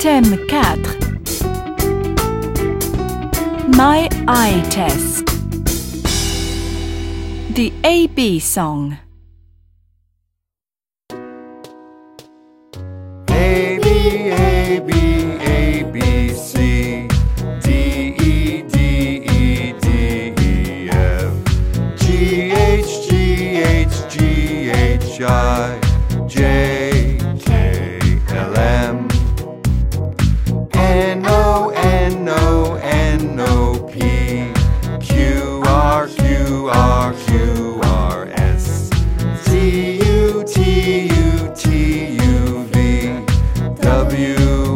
Thème 4 My Eye Test. The AB Song. A B A B A B C. D E D E D E F. G H G H G H I N O N O N O P Q R Q R Q R S T U T U T U V W